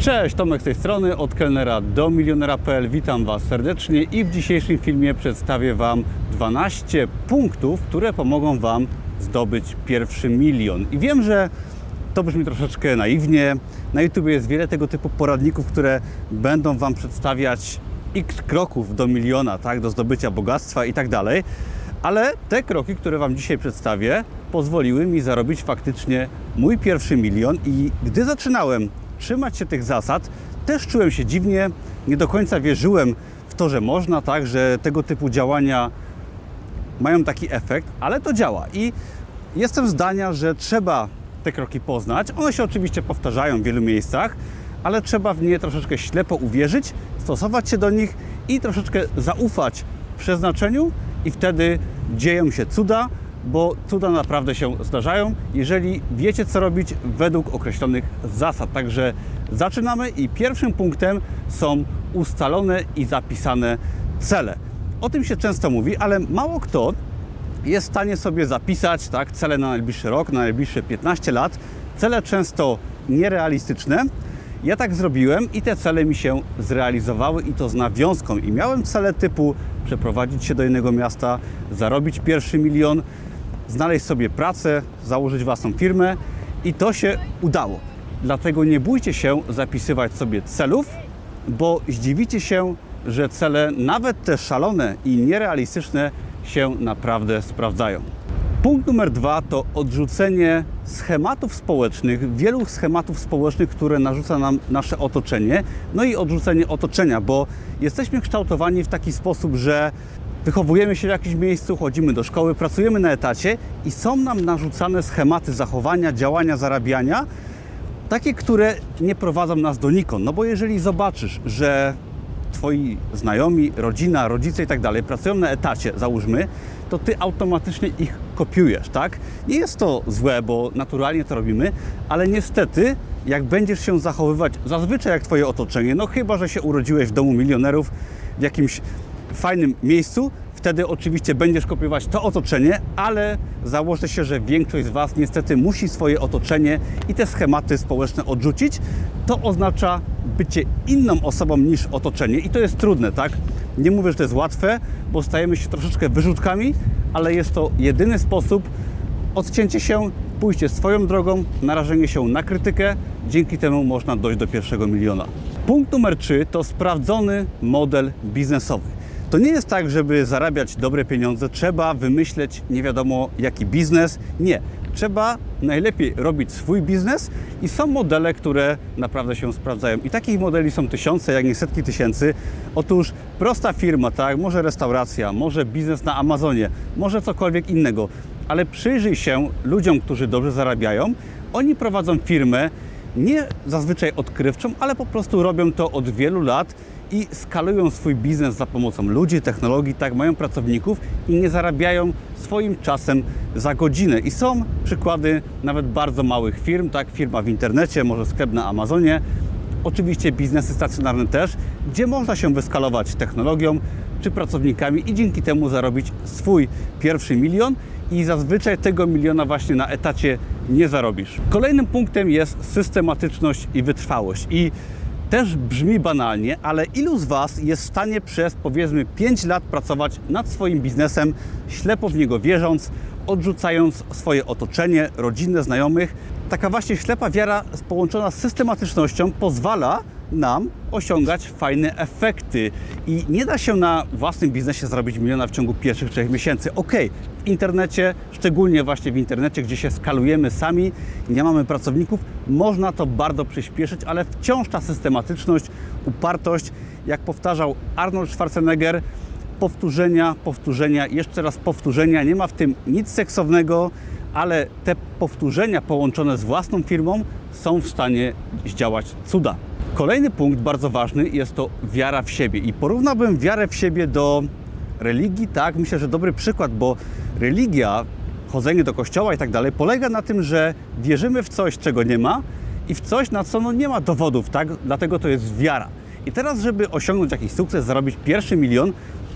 Cześć, Tomek z tej strony, od kelnera do milionera.pl. Witam Was serdecznie i w dzisiejszym filmie przedstawię Wam 12 punktów, które pomogą Wam zdobyć pierwszy milion. I wiem, że to brzmi troszeczkę naiwnie. Na YouTube jest wiele tego typu poradników, które będą Wam przedstawiać x kroków do miliona, tak, do zdobycia bogactwa i tak dalej. Ale te kroki, które Wam dzisiaj przedstawię, pozwoliły mi zarobić faktycznie mój pierwszy milion i gdy zaczynałem trzymać się tych zasad, też czułem się dziwnie, nie do końca wierzyłem w to, że można, tak, że tego typu działania mają taki efekt, ale to działa i jestem zdania, że trzeba te kroki poznać. One się oczywiście powtarzają w wielu miejscach, ale trzeba w nie troszeczkę ślepo uwierzyć, stosować się do nich i troszeczkę zaufać przeznaczeniu i wtedy dzieją się cuda, bo cuda naprawdę się zdarzają, jeżeli wiecie co robić według określonych zasad. Także zaczynamy i pierwszym punktem są ustalone i zapisane cele. O tym się często mówi, ale mało kto jest w stanie sobie zapisać tak, cele na najbliższy rok, na najbliższe 15 lat. Cele często nierealistyczne. Ja tak zrobiłem i te cele mi się zrealizowały i to z nawiązką. I miałem cele typu przeprowadzić się do innego miasta, zarobić pierwszy milion, znaleźć sobie pracę, założyć własną firmę i to się udało. Dlatego nie bójcie się zapisywać sobie celów, bo zdziwicie się, że cele, nawet te szalone i nierealistyczne, się naprawdę sprawdzają. Punkt numer dwa to odrzucenie schematów społecznych, wielu schematów społecznych, które narzuca nam nasze otoczenie, no i odrzucenie otoczenia, bo jesteśmy kształtowani w taki sposób, że wychowujemy się w jakimś miejscu, chodzimy do szkoły, pracujemy na etacie i są nam narzucane schematy zachowania, działania, zarabiania, takie, które nie prowadzą nas donikąd. No bo jeżeli zobaczysz, że twoi znajomi, rodzina, rodzice i tak dalej pracują na etacie, załóżmy, to ty automatycznie ich kopiujesz, tak? Nie jest to złe, bo naturalnie to robimy, ale niestety, jak będziesz się zachowywać zazwyczaj jak twoje otoczenie, no chyba, że się urodziłeś w domu milionerów w jakimś fajnym miejscu, wtedy oczywiście będziesz kopiować to otoczenie, ale założę się, że większość z Was niestety musi swoje otoczenie i te schematy społeczne odrzucić. To oznacza bycie inną osobą niż otoczenie i to jest trudne, tak? Nie mówię, że to jest łatwe, bo stajemy się troszeczkę wyrzutkami, ale jest to jedyny sposób odcięcie się, pójście swoją drogą, narażenie się na krytykę. Dzięki temu można dojść do pierwszego miliona. Punkt numer 3 to sprawdzony model biznesowy. To nie jest tak, żeby zarabiać dobre pieniądze, trzeba wymyśleć nie wiadomo jaki biznes. Nie. Trzeba najlepiej robić swój biznes i są modele, które naprawdę się sprawdzają. I takich modeli są tysiące, jak nie setki tysięcy. Otóż prosta firma, tak, może restauracja, może biznes na Amazonie, może cokolwiek innego, ale przyjrzyj się ludziom, którzy dobrze zarabiają. Oni prowadzą firmę nie zazwyczaj odkrywczą, ale po prostu robią to od wielu lat i skalują swój biznes za pomocą ludzi, technologii, tak, mają pracowników i nie zarabiają swoim czasem za godzinę. I są przykłady nawet bardzo małych firm, tak, firma w internecie, może sklep na Amazonie, oczywiście biznesy stacjonarne też, gdzie można się wyskalować technologią czy pracownikami i dzięki temu zarobić swój pierwszy milion i zazwyczaj tego miliona właśnie na etacie nie zarobisz. Kolejnym punktem jest systematyczność i wytrwałość. I też brzmi banalnie, ale ilu z Was jest w stanie przez powiedzmy 5 lat pracować nad swoim biznesem, ślepo w niego wierząc, odrzucając swoje otoczenie, rodzinę, znajomych? Taka właśnie ślepa wiara połączona z systematycznością pozwala nam osiągać fajne efekty. I nie da się na własnym biznesie zrobić miliona w ciągu pierwszych trzech miesięcy. Ok, w internecie, szczególnie właśnie w internecie, gdzie się skalujemy sami, nie mamy pracowników, można to bardzo przyspieszyć, ale wciąż ta systematyczność, upartość, jak powtarzał Arnold Schwarzenegger, powtórzenia, powtórzenia, jeszcze raz powtórzenia. Nie ma w tym nic seksownego, ale te powtórzenia połączone z własną firmą są w stanie zdziałać cuda. Kolejny punkt bardzo ważny jest to wiara w siebie i porównałbym wiarę w siebie do religii, tak? Myślę, że dobry przykład, bo religia, chodzenie do kościoła i tak dalej polega na tym, że wierzymy w coś, czego nie ma i w coś, na co no, nie ma dowodów, tak? Dlatego to jest wiara. I teraz, żeby osiągnąć jakiś sukces, zarobić pierwszy milion,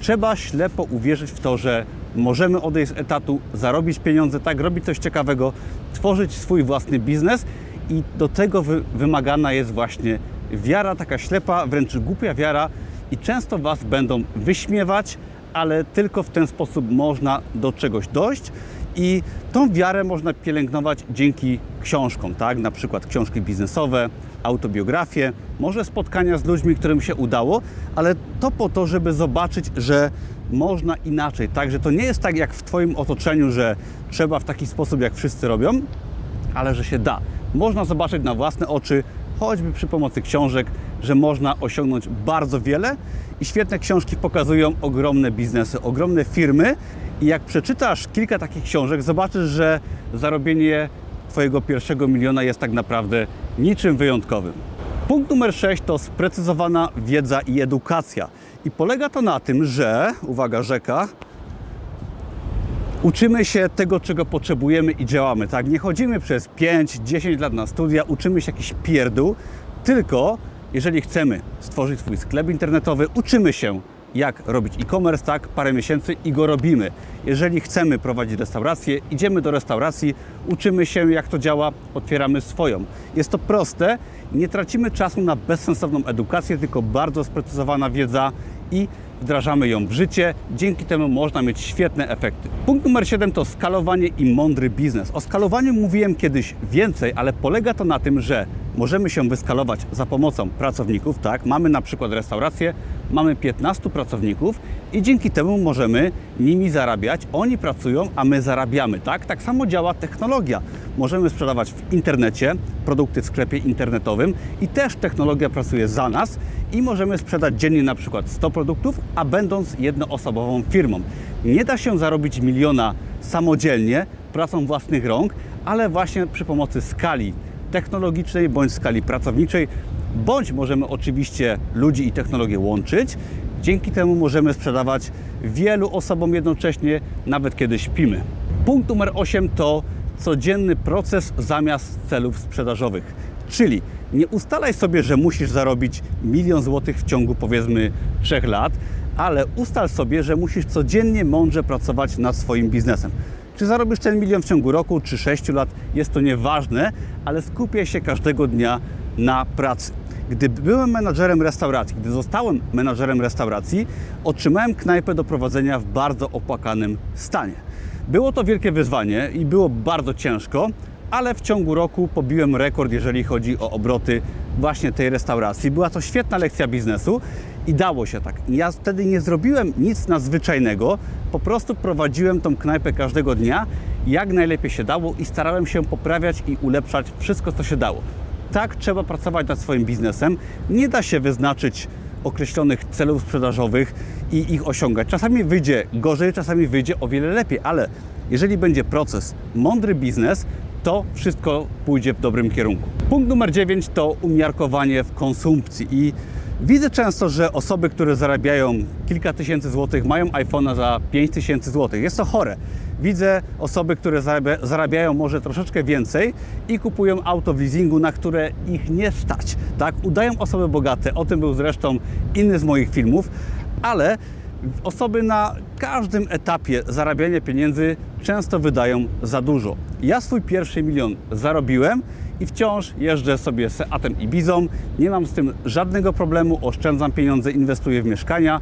trzeba ślepo uwierzyć w to, że możemy odejść z etatu, zarobić pieniądze, tak, robić coś ciekawego, tworzyć swój własny biznes i do tego wy wymagana jest właśnie wiara taka ślepa, wręcz głupia wiara i często Was będą wyśmiewać, ale tylko w ten sposób można do czegoś dojść i tą wiarę można pielęgnować dzięki książkom, tak? Na przykład książki biznesowe, autobiografie, może spotkania z ludźmi, którym się udało, ale to po to, żeby zobaczyć, że można inaczej, tak? Że to nie jest tak jak w Twoim otoczeniu, że trzeba w taki sposób, jak wszyscy robią, ale że się da. Można zobaczyć na własne oczy, choćby przy pomocy książek, że można osiągnąć bardzo wiele i świetne książki pokazują ogromne biznesy, ogromne firmy i jak przeczytasz kilka takich książek, zobaczysz, że zarobienie Twojego pierwszego miliona jest tak naprawdę niczym wyjątkowym. Punkt numer 6 to sprecyzowana wiedza i edukacja. I polega to na tym, że, uwaga, rzeka, uczymy się tego, czego potrzebujemy i działamy. Tak, nie chodzimy przez 5-10 lat na studia, uczymy się jakiś pierdół, tylko jeżeli chcemy stworzyć swój sklep internetowy, uczymy się jak robić e-commerce, tak, parę miesięcy i go robimy. Jeżeli chcemy prowadzić restaurację, idziemy do restauracji, uczymy się jak to działa, otwieramy swoją. Jest to proste, nie tracimy czasu na bezsensowną edukację, tylko bardzo sprecyzowana wiedza i wdrażamy ją w życie. Dzięki temu można mieć świetne efekty. Punkt numer 7 to skalowanie i mądry biznes. O skalowaniu mówiłem kiedyś więcej, ale polega to na tym, że możemy się wyskalować za pomocą pracowników, tak? Mamy na przykład restaurację, mamy 15 pracowników i dzięki temu możemy nimi zarabiać. Oni pracują, a my zarabiamy, tak? Tak samo działa technologia. Możemy sprzedawać w internecie produkty w sklepie internetowym i też technologia pracuje za nas i możemy sprzedać dziennie na przykład 100 produktów, a będąc jednoosobową firmą. Nie da się zarobić miliona samodzielnie, pracą własnych rąk, ale właśnie przy pomocy skali technologicznej bądź skali pracowniczej, bądź możemy oczywiście ludzi i technologię łączyć. Dzięki temu możemy sprzedawać wielu osobom jednocześnie, nawet kiedy śpimy. Punkt numer 8 to codzienny proces zamiast celów sprzedażowych. Czyli nie ustalaj sobie, że musisz zarobić milion złotych w ciągu powiedzmy 3 lat, ale ustal sobie, że musisz codziennie mądrze pracować nad swoim biznesem. Czy zarobisz ten milion w ciągu roku, czy 6 lat, jest to nieważne, ale skupię się każdego dnia na pracy. Gdy byłem menadżerem restauracji, gdy zostałem menadżerem restauracji, otrzymałem knajpę do prowadzenia w bardzo opłakanym stanie. Było to wielkie wyzwanie i było bardzo ciężko, ale w ciągu roku pobiłem rekord, jeżeli chodzi o obroty właśnie tej restauracji. Była to świetna lekcja biznesu i dało się tak. Ja wtedy nie zrobiłem nic nadzwyczajnego, po prostu prowadziłem tą knajpę każdego dnia, jak najlepiej się dało i starałem się poprawiać i ulepszać wszystko, co się dało. Tak trzeba pracować nad swoim biznesem. Nie da się wyznaczyć określonych celów sprzedażowych i ich osiągać. Czasami wyjdzie gorzej, czasami wyjdzie o wiele lepiej, ale jeżeli będzie proces, mądry biznes, to wszystko pójdzie w dobrym kierunku. Punkt numer 9 to umiarkowanie w konsumpcji i Widzę często, że osoby, które zarabiają kilka tysięcy złotych, mają iPhone'a za 5 tysięcy złotych. Jest to chore. Widzę osoby, które zarabiają może troszeczkę więcej i kupują auto w leasingu, na które ich nie stać. Tak? Udają osoby bogate. O tym był zresztą inny z moich filmów, ale osoby na każdym etapie zarabiania pieniędzy często wydają za dużo. Ja swój pierwszy milion zarobiłem i wciąż jeżdżę sobie Seatem Ibizą. Nie mam z tym żadnego problemu, oszczędzam pieniądze, inwestuję w mieszkania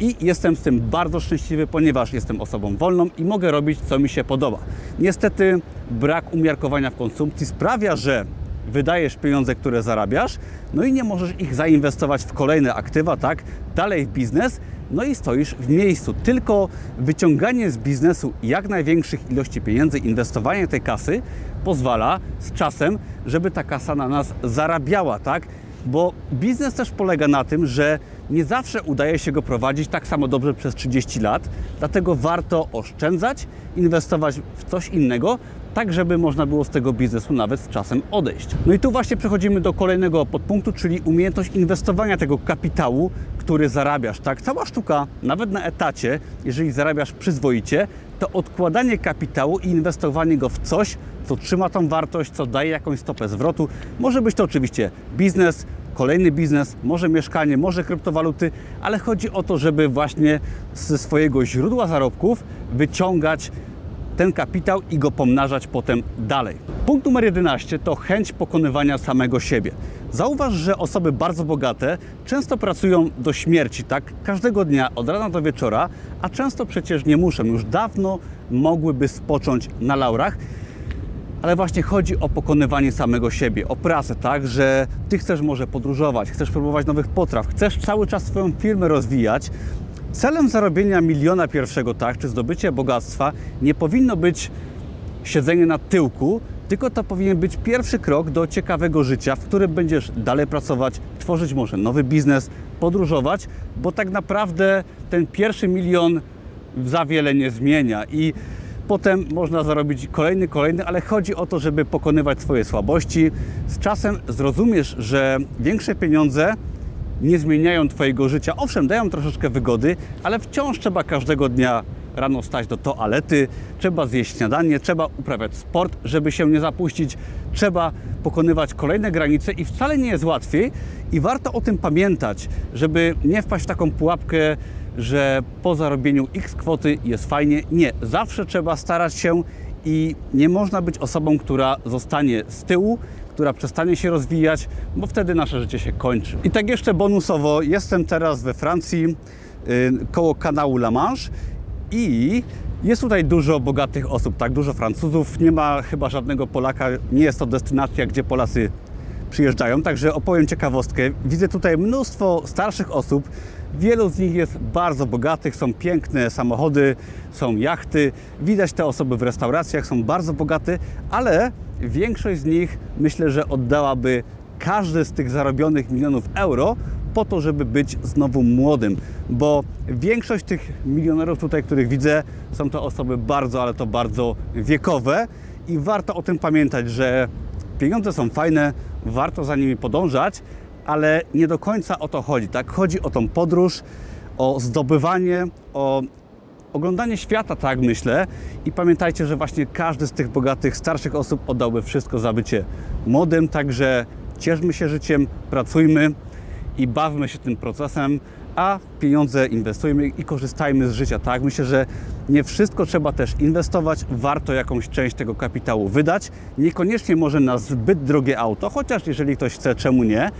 i jestem z tym bardzo szczęśliwy, ponieważ jestem osobą wolną i mogę robić, co mi się podoba. Niestety brak umiarkowania w konsumpcji sprawia, że wydajesz pieniądze, które zarabiasz, no i nie możesz ich zainwestować w kolejne aktywa, tak? Dalej w biznes, no i stoisz w miejscu. Tylko wyciąganie z biznesu jak największych ilości pieniędzy, inwestowanie tej kasy pozwala z czasem, żeby ta kasa na nas zarabiała, tak? Bo biznes też polega na tym, że nie zawsze udaje się go prowadzić tak samo dobrze przez 30 lat, dlatego warto oszczędzać, inwestować w coś innego, tak żeby można było z tego biznesu nawet z czasem odejść. No i tu właśnie przechodzimy do kolejnego podpunktu, czyli umiejętność inwestowania tego kapitału, który zarabiasz. Tak, cała sztuka, nawet na etacie, jeżeli zarabiasz przyzwoicie, to odkładanie kapitału i inwestowanie go w coś, co trzyma tą wartość, co daje jakąś stopę zwrotu. Może być to oczywiście biznes, kolejny biznes, może mieszkanie, może kryptowaluty, ale chodzi o to, żeby właśnie ze swojego źródła zarobków wyciągać ten kapitał i go pomnażać potem dalej. Punkt numer 11 to chęć pokonywania samego siebie. Zauważ, że osoby bardzo bogate często pracują do śmierci, tak? Każdego dnia, od rana do wieczora, a często przecież nie muszą. Już dawno mogłyby spocząć na laurach. Ale właśnie chodzi o pokonywanie samego siebie, o pracę, tak? Że ty chcesz może podróżować, chcesz próbować nowych potraw, chcesz cały czas swoją firmę rozwijać. Celem zarobienia miliona pierwszego, tak, czy zdobycie bogactwa nie powinno być siedzenie na tyłku, tylko to powinien być pierwszy krok do ciekawego życia, w którym będziesz dalej pracować, tworzyć może nowy biznes, podróżować, bo tak naprawdę ten pierwszy milion za wiele nie zmienia i potem można zarobić kolejny, kolejny, ale chodzi o to, żeby pokonywać swoje słabości. Z czasem zrozumiesz, że większe pieniądze nie zmieniają Twojego życia. Owszem, dają troszeczkę wygody, ale wciąż trzeba każdego dnia rano wstać do toalety, trzeba zjeść śniadanie, trzeba uprawiać sport, żeby się nie zapuścić, trzeba pokonywać kolejne granice i wcale nie jest łatwiej i warto o tym pamiętać, żeby nie wpaść w taką pułapkę, że po zarobieniu x kwoty jest fajnie. Nie, zawsze trzeba starać się i nie można być osobą, która zostanie z tyłu, która przestanie się rozwijać, bo wtedy nasze życie się kończy. I tak jeszcze bonusowo, jestem teraz we Francji yy, koło kanału La Manche i jest tutaj dużo bogatych osób, tak, dużo Francuzów, nie ma chyba żadnego Polaka, nie jest to destynacja, gdzie Polacy przyjeżdżają, także opowiem ciekawostkę. Widzę tutaj mnóstwo starszych osób, wielu z nich jest bardzo bogatych, są piękne samochody, są jachty, widać te osoby w restauracjach, są bardzo bogate, ale większość z nich myślę, że oddałaby każdy z tych zarobionych milionów euro po to, żeby być znowu młodym, bo większość tych milionerów tutaj, których widzę, są to osoby bardzo, ale to bardzo wiekowe i warto o tym pamiętać, że pieniądze są fajne, warto za nimi podążać, ale nie do końca o to chodzi. Tak? Chodzi o tą podróż, o zdobywanie, o oglądanie świata, tak myślę. I pamiętajcie, że właśnie każdy z tych bogatych, starszych osób oddałby wszystko za bycie młodym, także cieszmy się życiem, pracujmy i bawmy się tym procesem, a pieniądze inwestujmy i korzystajmy z życia, tak? Myślę, że nie wszystko trzeba też inwestować, warto jakąś część tego kapitału wydać, niekoniecznie może na zbyt drogie auto, chociaż jeżeli ktoś chce, czemu nie,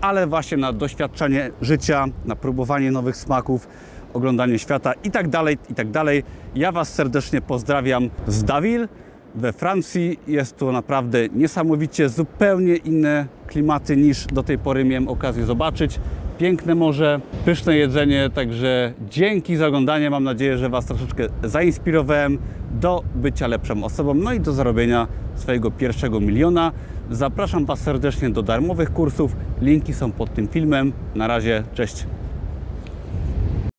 ale właśnie na doświadczenie życia, na próbowanie nowych smaków, oglądanie świata i tak dalej, i tak dalej. Ja Was serdecznie pozdrawiam z Dawil we Francji. Jest to naprawdę niesamowicie zupełnie inne klimaty niż do tej pory miałem okazję zobaczyć. Piękne morze, pyszne jedzenie, także dzięki za oglądanie. Mam nadzieję, że Was troszeczkę zainspirowałem do bycia lepszą osobą, no i do zarobienia swojego pierwszego miliona. Zapraszam Was serdecznie do darmowych kursów. Linki są pod tym filmem. Na razie, cześć.